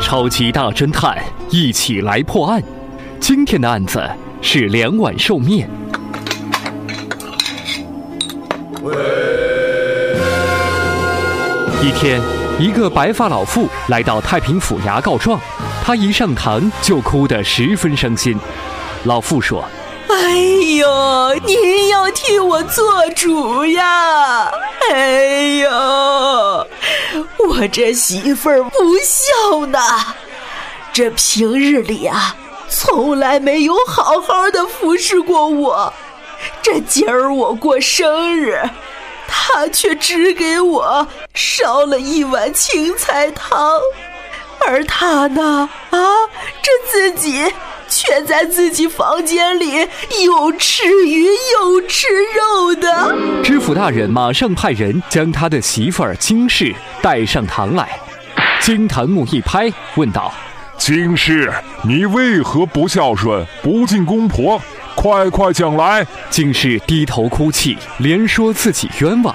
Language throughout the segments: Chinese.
超级大侦探一起来破案。今天的案子是两碗寿面。一天，一个白发老妇来到太平府衙告状，她一上堂就哭得十分伤心。老妇说：“哎呦，您要替我做主呀！哎呦，我这媳妇儿不孝呢，这平日里啊，从来没有好好的服侍过我，这今儿我过生日。”他却只给我烧了一碗青菜汤，而他呢，啊，这自己却在自己房间里又吃鱼又吃肉的。知府大人马上派人将他的媳妇儿金氏带上堂来，金檀木一拍，问道：“金氏，你为何不孝顺，不敬公婆？”快快讲来！金氏低头哭泣，连说自己冤枉。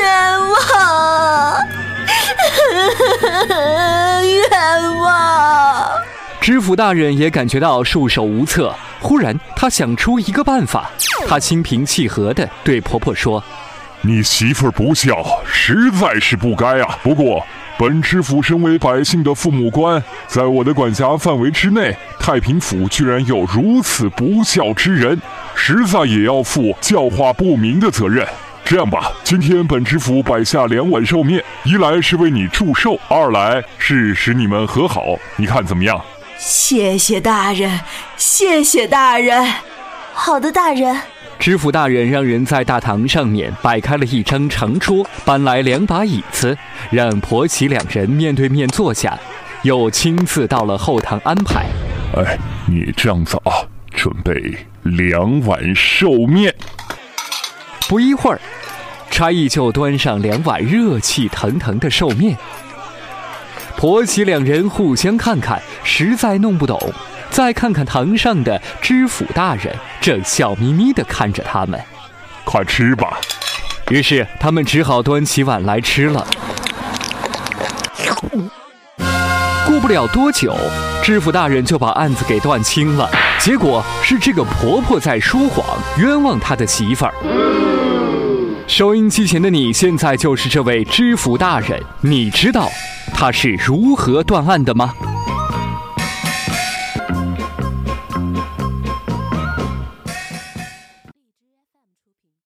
冤枉！冤枉！知府大人也感觉到束手无策，忽然他想出一个办法，他心平气和地对婆婆说。你媳妇儿不孝，实在是不该啊！不过，本知府身为百姓的父母官，在我的管辖范围之内，太平府居然有如此不孝之人，实在也要负教化不明的责任。这样吧，今天本知府摆下两碗寿面，一来是为你祝寿，二来是使你们和好，你看怎么样？谢谢大人，谢谢大人。好的，大人。知府大人让人在大堂上面摆开了一张长桌，搬来两把椅子，让婆媳两人面对面坐下，又亲自到了后堂安排。哎，你这样子啊，准备两碗寿面。不一会儿，差役就端上两碗热气腾腾的寿面。婆媳两人互相看看，实在弄不懂。再看看堂上的知府大人，正笑眯眯地看着他们。快吃吧！于是他们只好端起碗来吃了。不了多久，知府大人就把案子给断清了。结果是这个婆婆在说谎，冤枉她的媳妇儿。收音机前的你现在就是这位知府大人，你知道他是如何断案的吗？